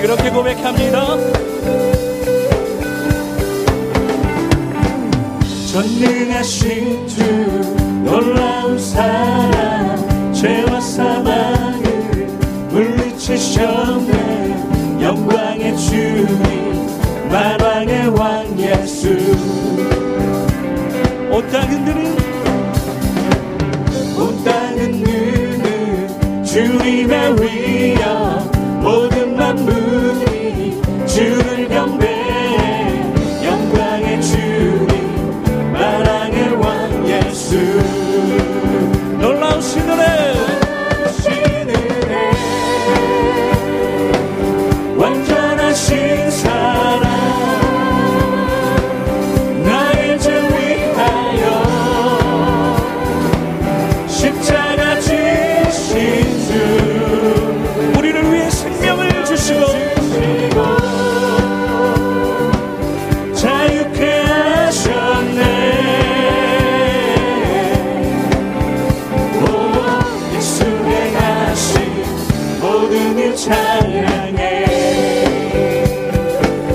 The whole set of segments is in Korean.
우리 그렇게 고백합니다. 전능하신 주 놀라운 사랑 죄와 사망을 물리치셨네. 영광의 주님 만왕의 왕 예수. 온땅 흔드는 온땅 흔드는 주님의 위엄. 만물이 주를 경배 주를 찬양해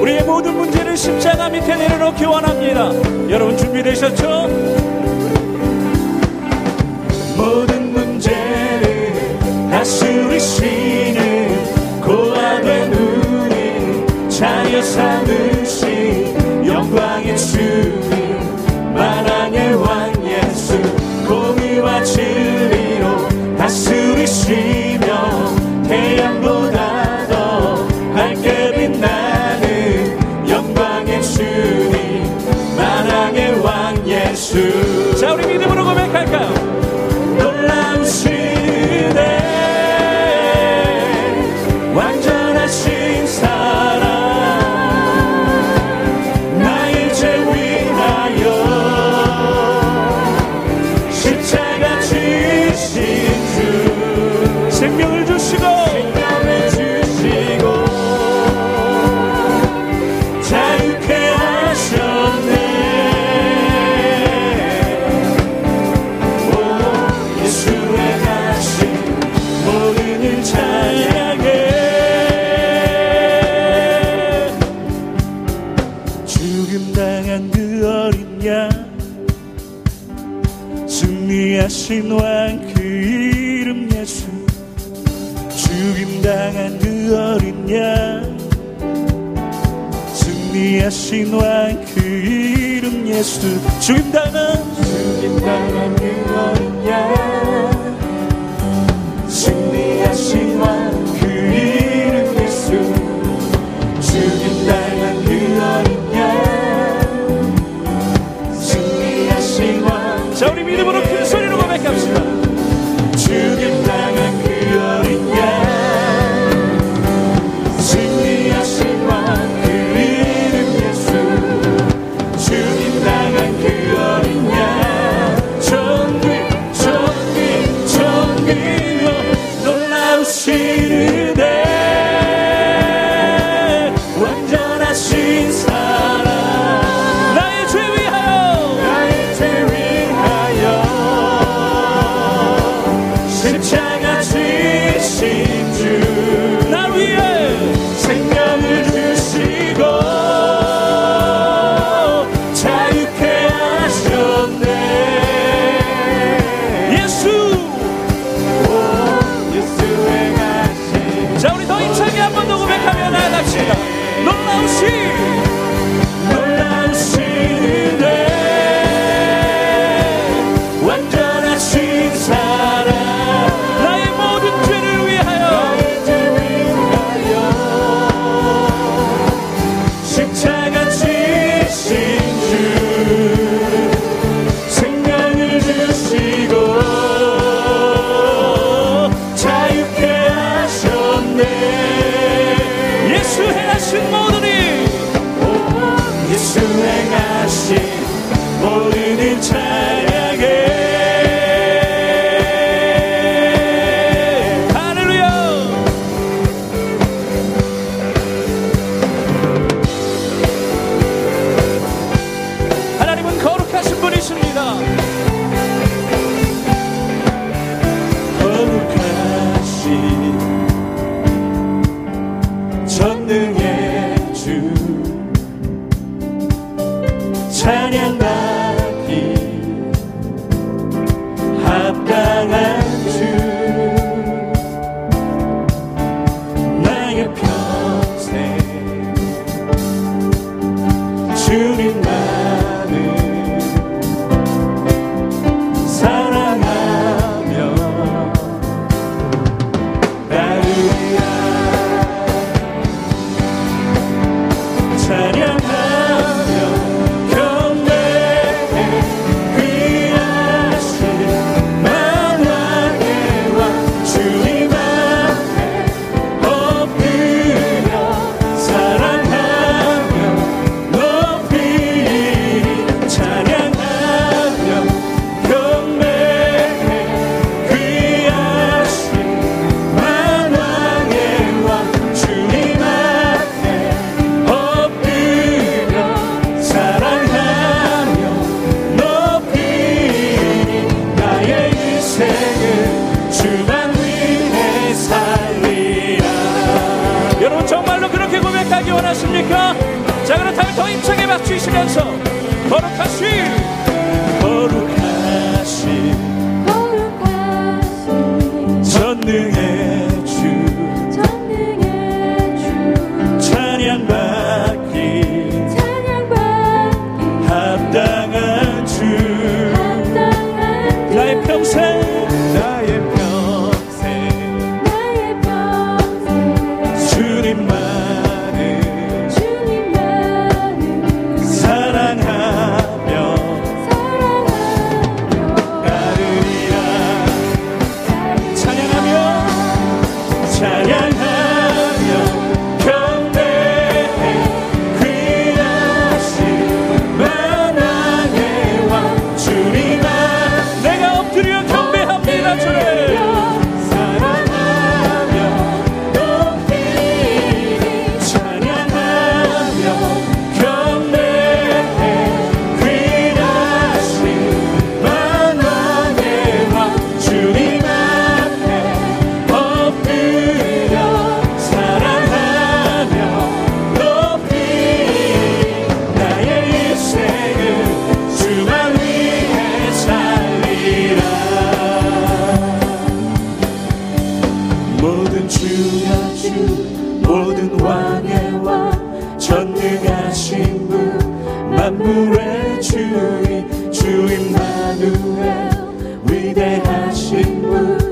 우리의 모든 문제를 십자가 밑에 내려놓기 원합니다 여러분 준비되셨죠? 모든 문제를 다스리시는 고아된 우리 자여 삼으신 영광의 주님 만왕의 왕 예수 공의와 진리로 다스리시. I'm blue. 주여 주 모든 왕의 왕 전능하신 분 만물의 주인 주인 마누엘 위대하신 분.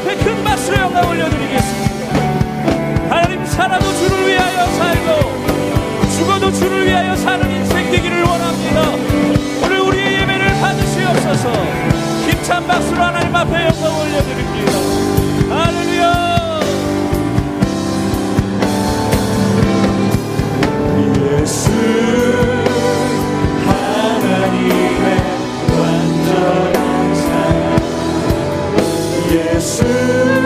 앞에 큰 박수로 영광 올려드리게. Jesus.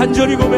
간절히 고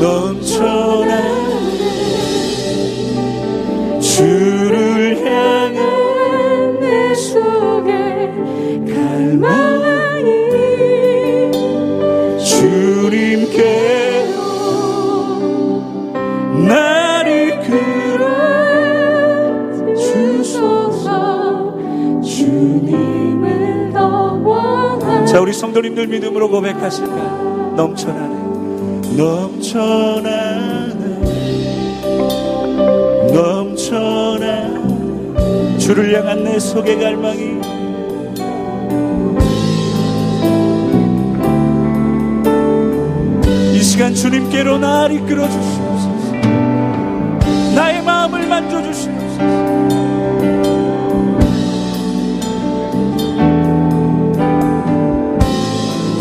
넘쳐나 주를 향한 내 속에 갈망이 주님께 나를 성도님들 믿음으로 고백하실까 넘쳐나는 넘쳐나네. 넘쳐나 주를 향한 내 속의 갈망이 이 시간 주님께로 날 이끌어 주시옵소서. 나의 마음을 만져 주시옵소서.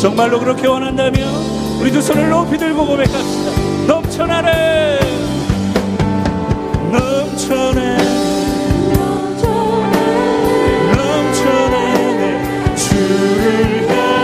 정말로 그렇게 원한다면 우리 두 손을 높이 들고 고백합시다. 넘쳐나네. 넘쳐내 넘쳐내 넘쳐내 주를 향해.